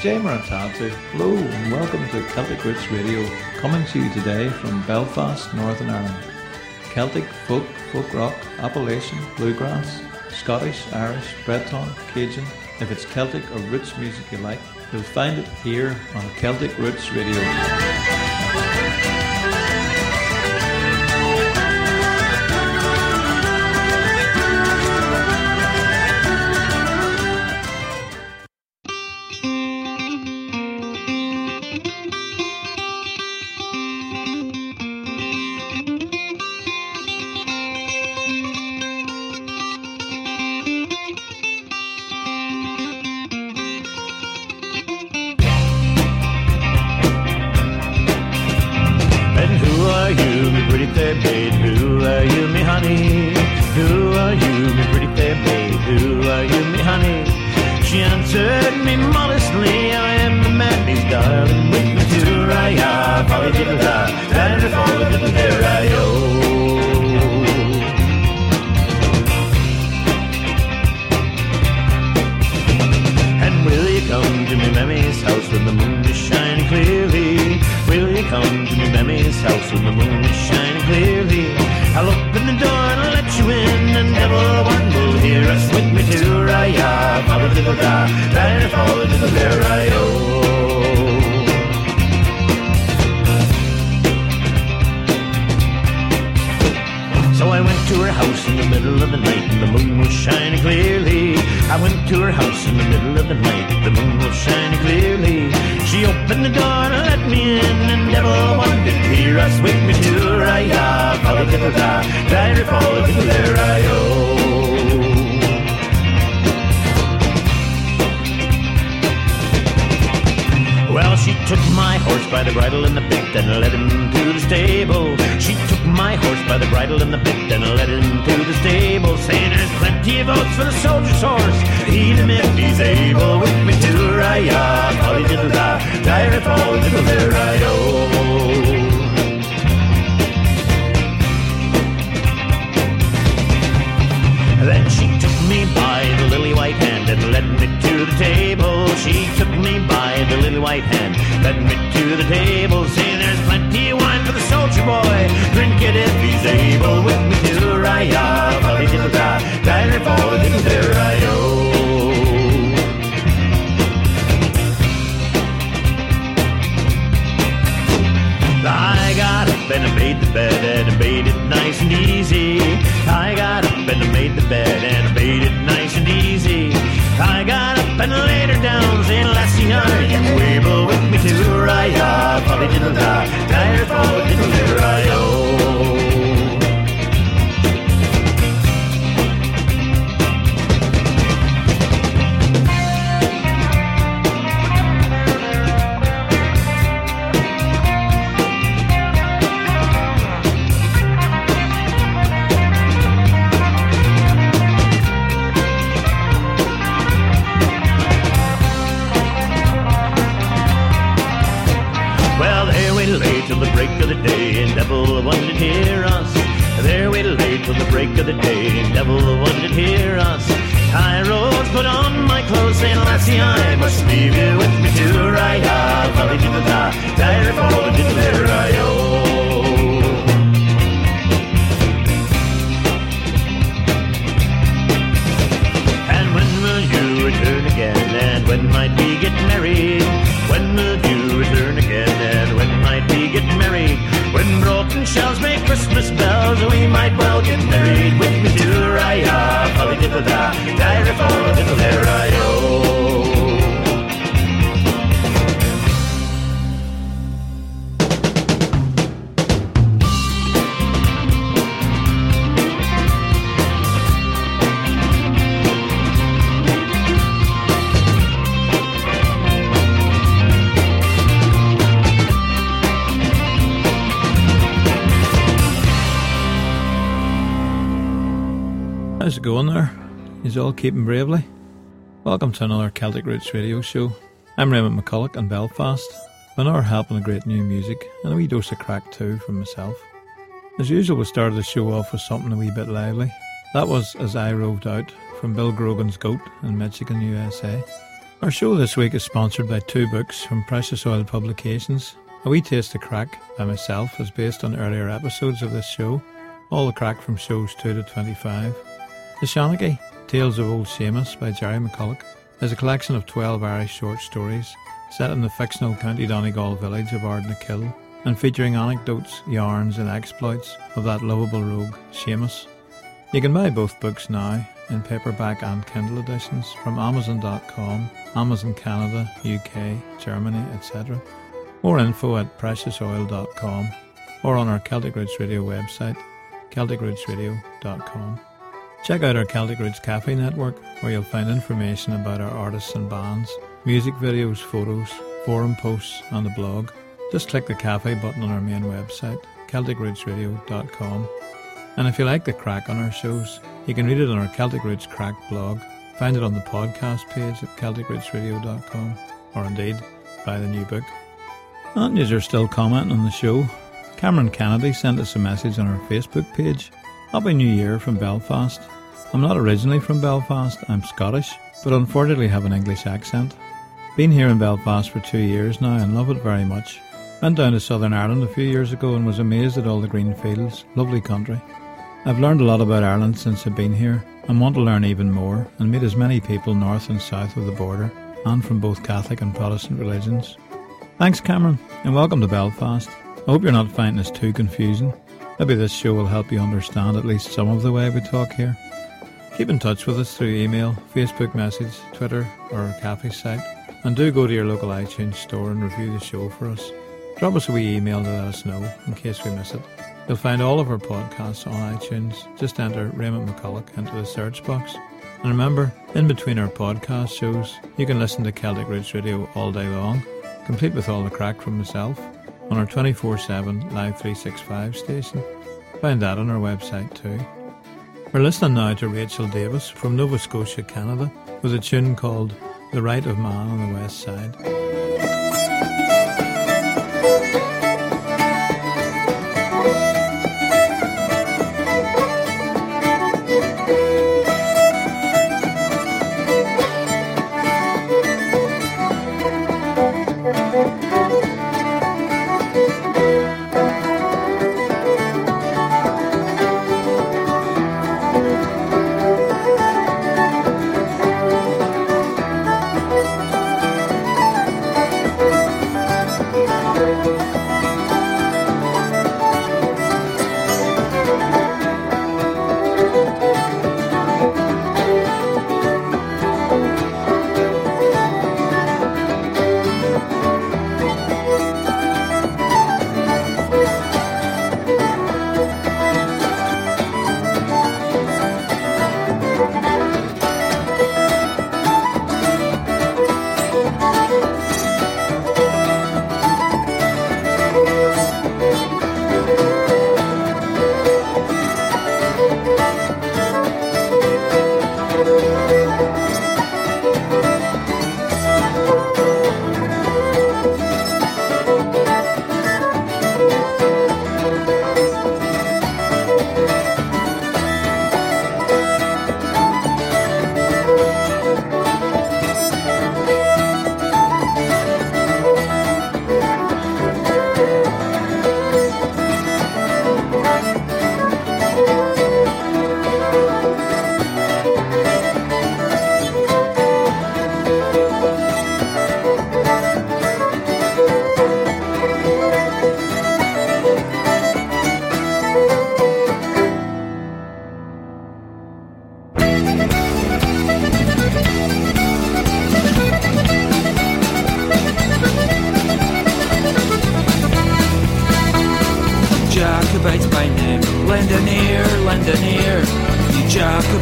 Jay. Hello and welcome to Celtic Roots Radio, coming to you today from Belfast, Northern Ireland. Celtic, folk, folk rock, Appalachian, bluegrass, Scottish, Irish, Breton, Cajun. If it's Celtic or roots music you like, you'll find it here on Celtic Roots Radio. Pretty fair maid? Who are you, me honey? Who are you, me pretty fair maid? Who are you, me honey? She answered me modestly, I am the man, he's darling, with me to Raya, folly diddle da, and a folly diddle there I And house when the moon is shining clearly? I'll open the door and I'll let you in, and never one will hear us with me to Raya, follow diddle da, and follow diddle there I So I went to her house in the middle of the night and the moon was shining clearly. I went to her house in the middle of the night, the moon by the bridle and the bit and led him to the stable. She took my horse by the bridle and the bit and led him to the stable, saying there's plenty of oats for the soldier's horse. Eat him if he's able. With me to Raya, folly diddle da, diary fall diddle there I Then she took me by the lily white hand and led me to the table. She took me by the lily white hand, led me to the table, saying there's plenty of wine for the soldier boy. Drink it if he's able. With me to Raya, folly diddle da, diary fall diddle I I got up and I made the bed and I made it nice and easy. I got up and I made the bed and I made it nice and easy. I got up and I laid her down, saying, Lassie, you able with me to Raya? Polly diddle da, tired for diddle diddle I one did hear us. There we lay till the break of the day, devil one did hear us. I rose, put on my clothes, saying, Lassie, I must leave you with me to Raya. Folly diddle da, diary follow diddle there I And when will you return again? And when might we get married? When will you return again? And when might we get married? Broken shells make Christmas bells, we might well get married. With me to Raya, folly diddle da, diary follow diddle it going there? Is all keeping bravely? Welcome to another Celtic Roots radio show. I'm Raymond McCulloch in Belfast. Another helping of great new music and a wee dose of crack too from myself. As usual, we started the show off with something a wee bit lively. That was As I Roved Out from Bill Grogan's Goat in Michigan, USA. Our show this week is sponsored by two books from Precious Oil Publications. A Wee Taste of Crack by myself is based on earlier episodes of this show, all the crack from shows 2 to 25. The Seanchaí, Tales of Old Seamus by Jerry McCulloch, is a collection of 12 Irish short stories set in the fictional County Donegal village of Ardnakill and featuring anecdotes, yarns, and exploits of that lovable rogue, Seamus. You can buy both books now in paperback and Kindle editions from Amazon.com, Amazon Canada, UK, Germany, etc. More info at preciousOil.com or on our Celtic Roots Radio website, CelticRootsRadio.com. Check out our Celtic Roots Cafe network where you'll find information about our artists and bands, music videos, photos, forum posts, and the blog. Just click the cafe button on our main website, CelticRootsRadio.com. And if you like the crack on our shows, you can read it on our Celtic Roots Crack blog, find it on the podcast page at CelticRootsRadio.com, or indeed buy the new book. And you are still commenting on the show. Cameron Kennedy sent us a message on our Facebook page. Happy New Year from Belfast. I'm not originally from Belfast, I'm Scottish, but unfortunately have an English accent. Been here in Belfast for two years now and love it very much. Went down to Southern Ireland a few years ago and was amazed at all the green fields. Lovely country. I've learned a lot about Ireland since I've been here and want to learn even more and meet as many people north and south of the border and from both Catholic and Protestant religions. Thanks, Cameron, and welcome to Belfast. I hope you're not finding this too confusing. Maybe this show will help you understand at least some of the way we talk here. Keep in touch with us through email, Facebook message, Twitter, or our cafe site, and do go to your local iTunes store and review the show for us. Drop us a wee email to let us know in case we miss it. You'll find all of our podcasts on iTunes. Just enter Raymond McCulloch into the search box. And remember, in between our podcast shows, you can listen to Celtic Roots Radio all day long, complete with all the crack from myself, on our 24 7 Live 365 station. Find that on our website too. We're listening now to Rachel Davis from Nova Scotia, Canada, with a tune called The Right of Man on the West Side.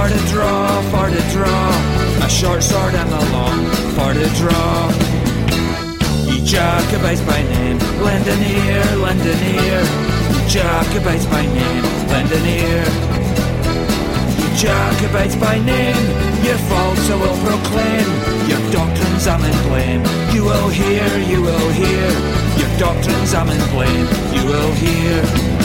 For the draw, for the draw. a short sword and a long for the draw. Ye Jacobites by name, lend an ear, lend an ear. Jacobites by name, lend an ear. Jacobites by name, your faults I will proclaim, your doctrines I'm in blame. You will hear, you will hear, your doctrines I'm in blame, you will hear.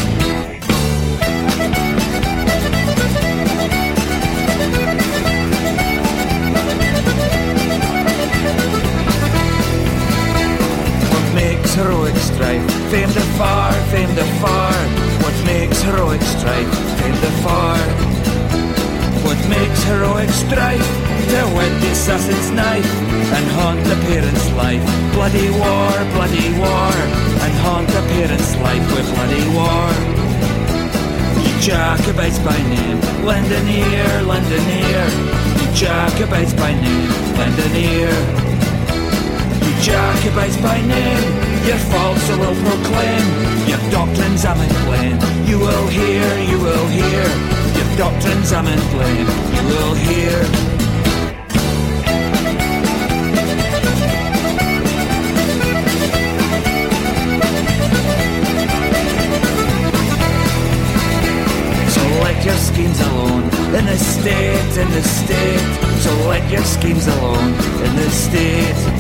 Heroic strife? Fame the far, fame the far. What makes heroic strife? Fame the far. What makes heroic strife? To whet the assassin's knife and haunt the parent's life. Bloody war, bloody war, and haunt the parent's life with bloody war. Ye Jacobites by name, lend an ear, lend an ear. Jacobites by name, lend an ear. Jacobites by name, your faults I will proclaim, your doctrines I'm in blame. You will hear, you will hear, your doctrines I'm in blame. You will hear. So let your schemes alone in the state, in the state. So let your schemes alone in the state.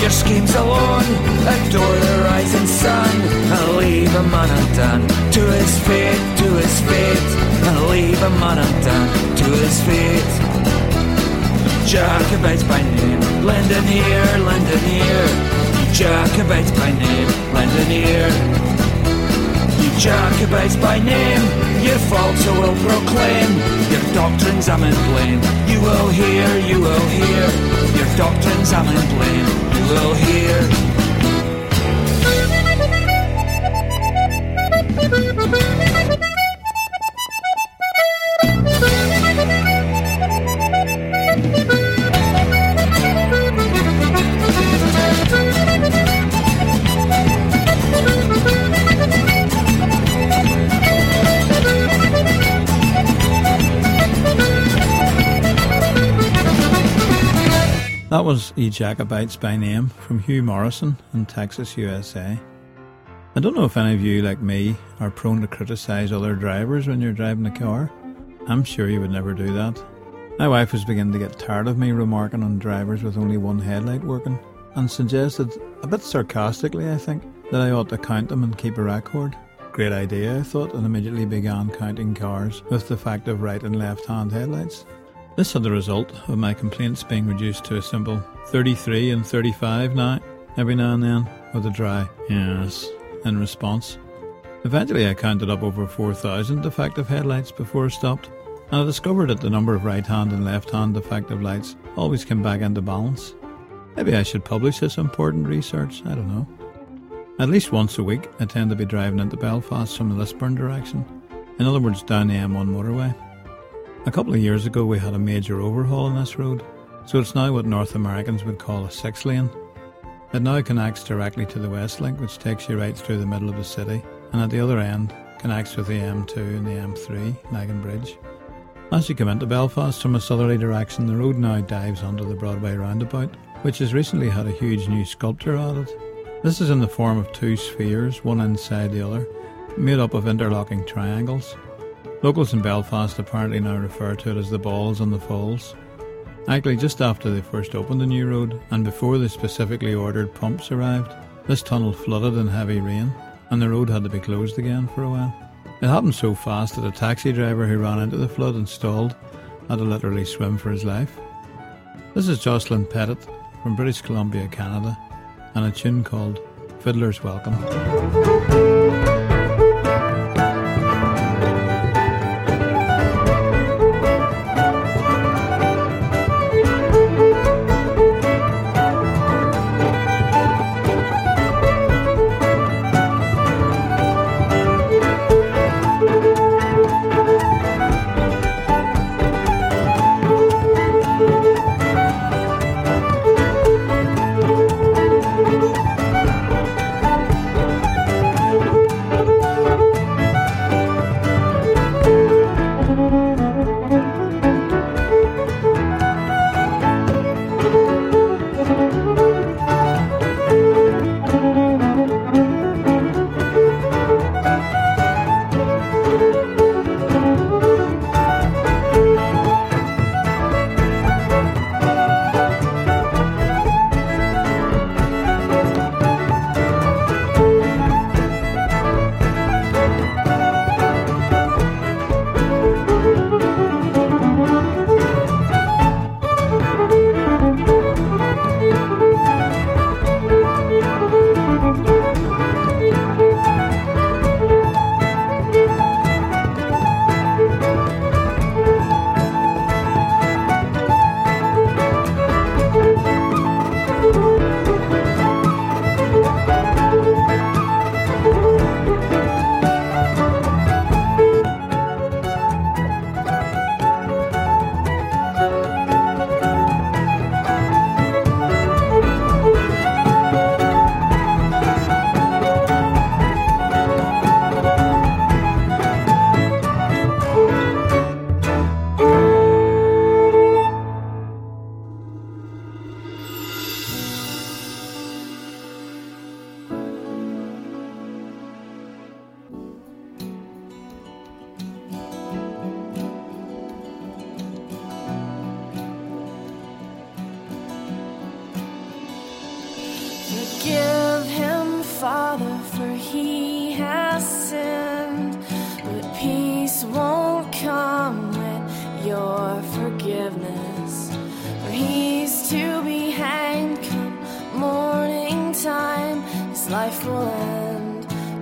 Your schemes alone, adore the rising sun, and leave a man undone to his fate, to his fate, and leave a man undone to his fate. Jacobites by name, ear, lend an ear. Jacobites by name, lend an ear. You Jacobites by name, your faults I will proclaim, your doctrines I'm in blame. You will hear, you will hear your doctrines I'm in blame, will hear. E Jacobites by Name from Hugh Morrison in Texas, USA. I don't know if any of you, like me, are prone to criticise other drivers when you're driving a car. I'm sure you would never do that. My wife was beginning to get tired of me remarking on drivers with only one headlight working, and suggested, a bit sarcastically I think, that I ought to count them and keep a record. Great idea, I thought, and immediately began counting cars with the fact of right and left hand headlights. This had the result of my complaints being reduced to a simple 33 and 35 now, every now and then, with a dry yes in response. Eventually, I counted up over 4,000 defective headlights before I stopped, and I discovered that the number of right hand and left hand defective lights always came back into balance. Maybe I should publish this important research, I don't know. At least once a week, I tend to be driving into Belfast from the Lisburn direction, in other words, down the M1 motorway. A couple of years ago, we had a major overhaul on this road, so it's now what North Americans would call a six lane. It now connects directly to the West Link, which takes you right through the middle of the city, and at the other end, connects with the M2 and the M3, Lagan Bridge. As you come into Belfast from a southerly direction, the road now dives onto the Broadway roundabout, which has recently had a huge new sculpture added. This is in the form of two spheres, one inside the other, made up of interlocking triangles. Locals in Belfast apparently now refer to it as the Balls and the Falls. Actually, just after they first opened the new road, and before the specifically ordered pumps arrived, this tunnel flooded in heavy rain, and the road had to be closed again for a while. It happened so fast that a taxi driver who ran into the flood and stalled had to literally swim for his life. This is Jocelyn Pettit from British Columbia, Canada, and a tune called Fiddler's Welcome.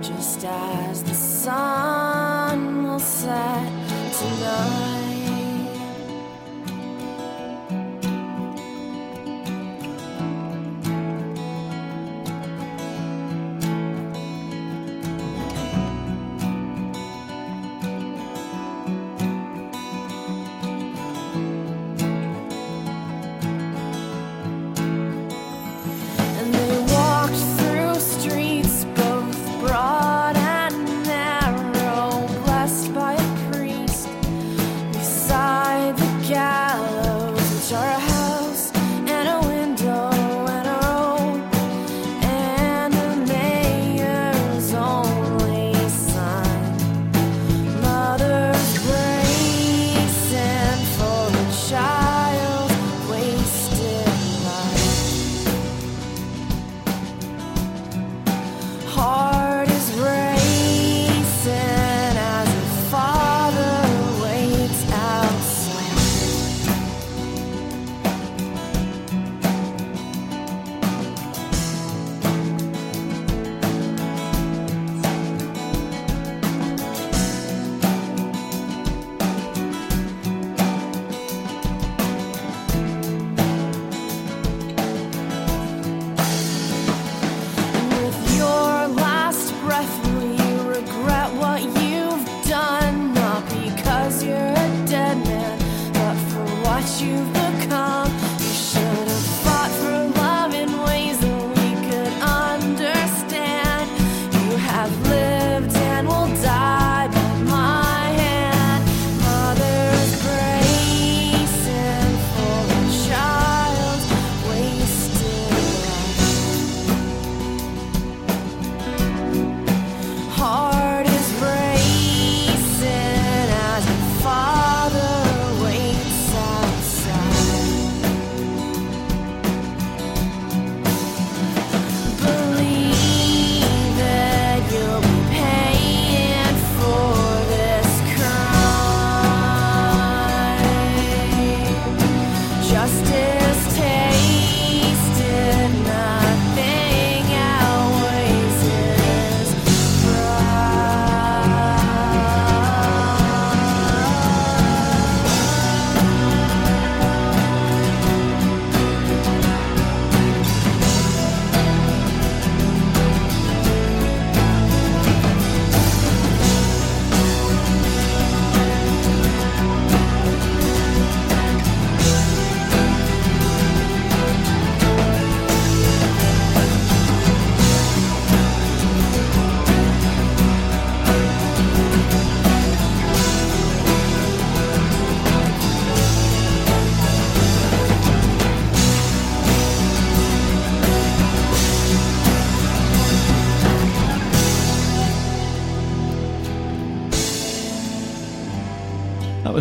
Just as the sun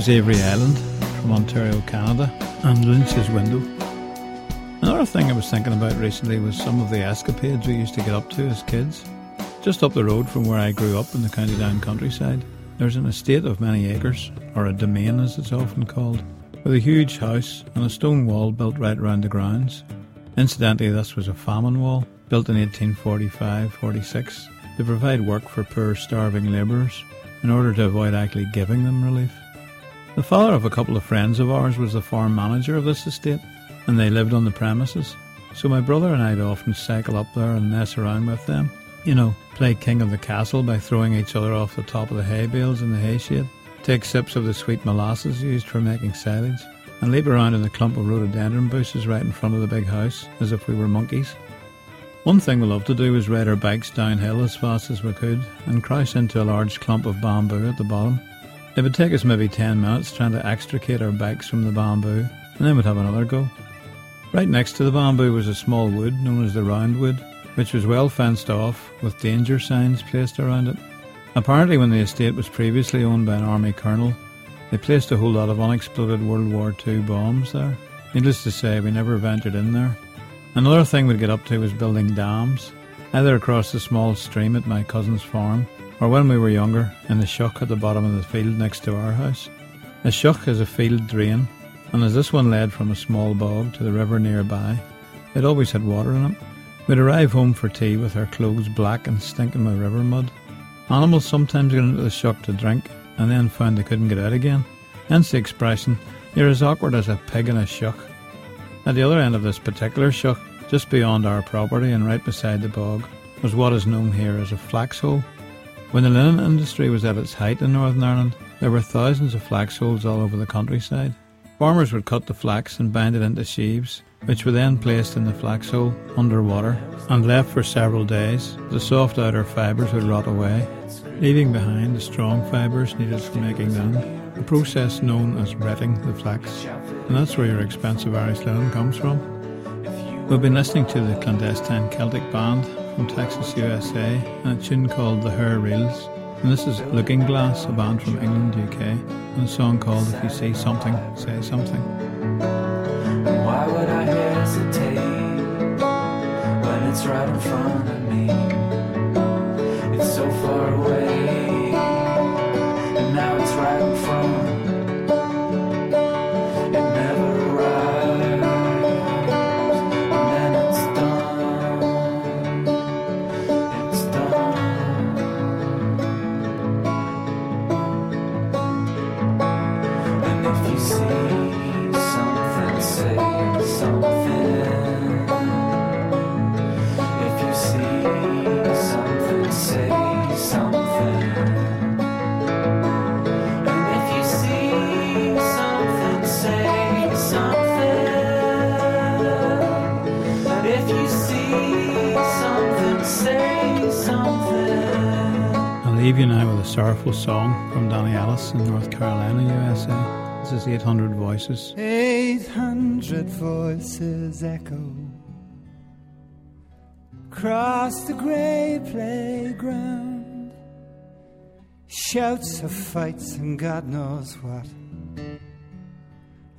Avery Island from Ontario, Canada, and Lynch's Window. Another thing I was thinking about recently was some of the escapades we used to get up to as kids. Just up the road from where I grew up in the County Down countryside, there's an estate of many acres, or a domain as it's often called, with a huge house and a stone wall built right round the grounds. Incidentally, this was a famine wall, built in 1845-46 to provide work for poor starving labourers in order to avoid actually giving them relief. The father of a couple of friends of ours was the farm manager of this estate, and they lived on the premises. So my brother and I'd often cycle up there and mess around with them. You know, play king of the castle by throwing each other off the top of the hay bales in the hay shade, take sips of the sweet molasses used for making silage, and leap around in the clump of rhododendron bushes right in front of the big house as if we were monkeys. One thing we loved to do was ride our bikes downhill as fast as we could and crash into a large clump of bamboo at the bottom. It would take us maybe 10 minutes trying to extricate our bikes from the bamboo, and then we'd have another go. Right next to the bamboo was a small wood known as the roundwood, which was well fenced off with danger signs placed around it. Apparently, when the estate was previously owned by an army colonel, they placed a whole lot of unexploded World War II bombs there. Needless to say, we never ventured in there. Another thing we'd get up to was building dams, either across the small stream at my cousin's farm or when we were younger, in the shuck at the bottom of the field next to our house. A shuck is a field drain, and as this one led from a small bog to the river nearby, it always had water in it. We'd arrive home for tea with our clothes black and stinking with river mud. Animals sometimes got into the shuck to drink, and then found they couldn't get out again. Hence the expression, you're as awkward as a pig in a shuck. At the other end of this particular shuck, just beyond our property and right beside the bog, was what is known here as a flax hole. When the linen industry was at its height in Northern Ireland, there were thousands of flax holes all over the countryside. Farmers would cut the flax and bind it into sheaves, which were then placed in the flax hole under water and left for several days. The soft outer fibres would rot away, leaving behind the strong fibres needed for making linen, a process known as retting the flax. And that's where your expensive Irish linen comes from. We've been listening to the clandestine Celtic band from Texas, USA, and a tune called The Hair Reels. And this is Looking Glass, a band from England, UK, and a song called If You See Something, Say Something. Why would I hesitate when it's right in front of me? Sorrowful song from Donny Ellis in North Carolina, USA. This is 800 Voices. 800 voices echo across the grey playground. Shouts of fights and God knows what.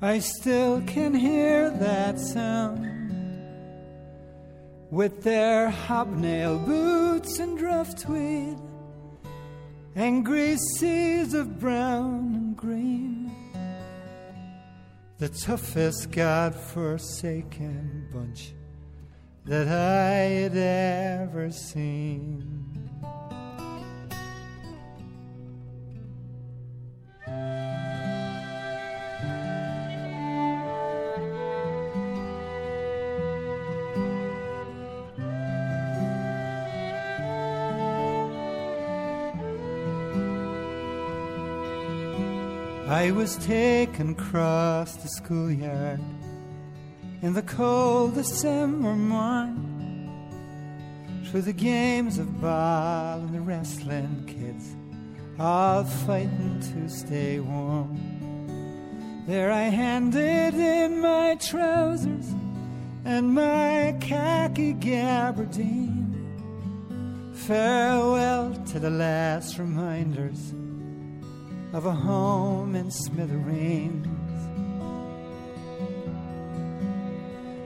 I still can hear that sound. With their hobnail boots and driftweed, angry seas of brown and green the toughest God-forsaken bunch that I had ever seen. I was taken across the schoolyard in the cold December morn through the games of ball and the wrestling kids all fighting to stay warm. There I handed in my trousers and my khaki gabardine. Farewell to the last reminders of a home in smithereens.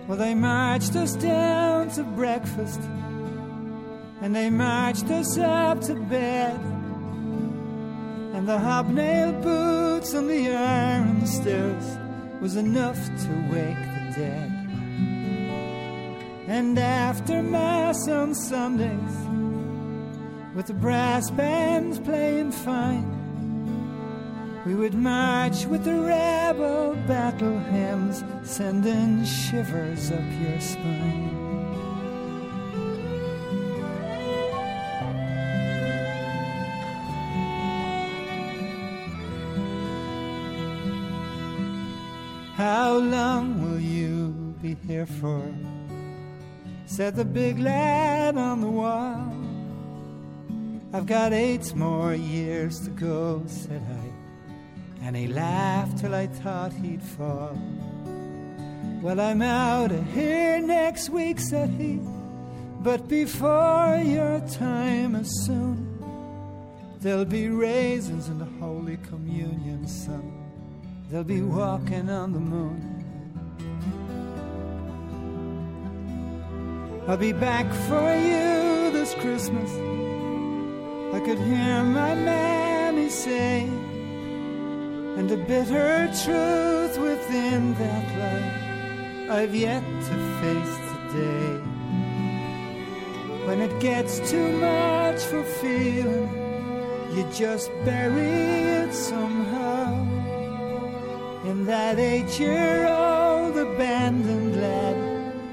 Well, they marched us down to breakfast, and they marched us up to bed. And the hobnail boots on the iron stairs was enough to wake the dead. And after Mass on Sundays, with the brass bands playing fine, we would march with the rebel battle hymns, sending shivers up your spine. How long will you be here for? Said the big lad on the wall. I've got eight more years to go, said I. And he laughed till I thought he'd fall. Well, I'm out of here next week, said he. But before your time is soon, there'll be raisins in the Holy Communion, son. They'll be walking on the moon. I'll be back for you this Christmas. I could hear my mammy say, and a bitter truth within that light I've yet to face today. When it gets too much for feeling, you just bury it somehow. in that eight year old abandoned lad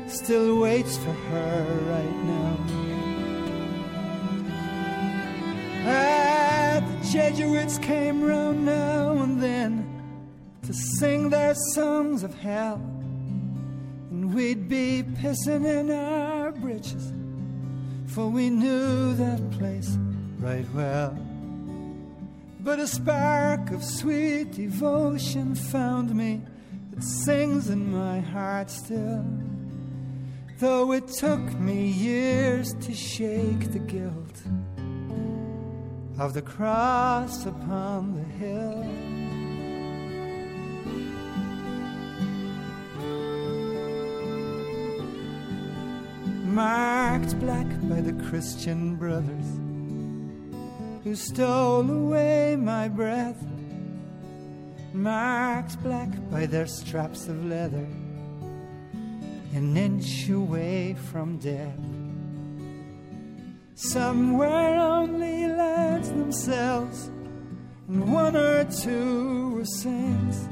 still waits for her right now. Jesuits came round now and then to sing their songs of hell. And we'd be pissing in our britches, for we knew that place right well. But a spark of sweet devotion found me that sings in my heart still. Though it took me years to shake the guilt of the cross upon the hill. Marked black by the Christian brothers who stole away my breath, marked black by their straps of leather, an inch away from death. Some were only lads themselves, and one or two were saints,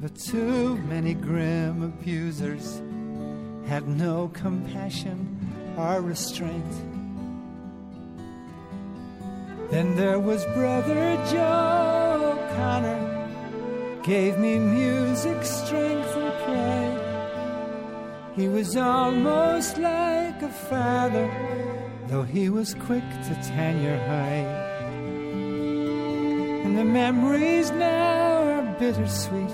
but too many grim abusers had no compassion or restraint. Then there was Brother Joe O'Connor, gave me music, strength, and pride. He was almost like a father, though he was quick to tenure high. And the memories now are bittersweet.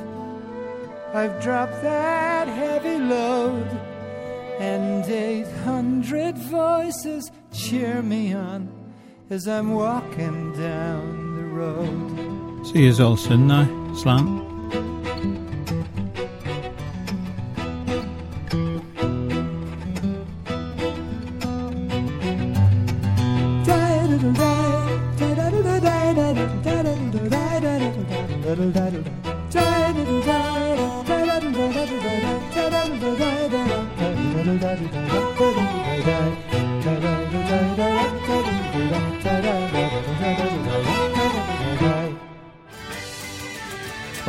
I've dropped that heavy load, and eight hundred voices cheer me on as I'm walking down the road. See you all soon now, Slan.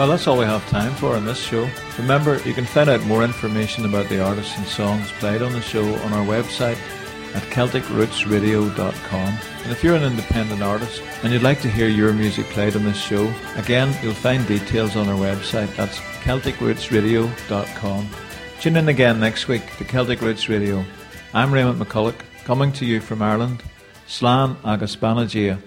That's all we have time for on this show. Remember, you can find out more information about the artists and songs played on the show on our website at CelticRootsRadio.com. And if you're an independent artist and you'd like to hear your music played on this show, again, you'll find details on our website. That's CelticRootsRadio.com. Tune in again next week to Celtic Roots Radio. I'm Raymond McCulloch, coming to you from Ireland. Slán agus Banagia.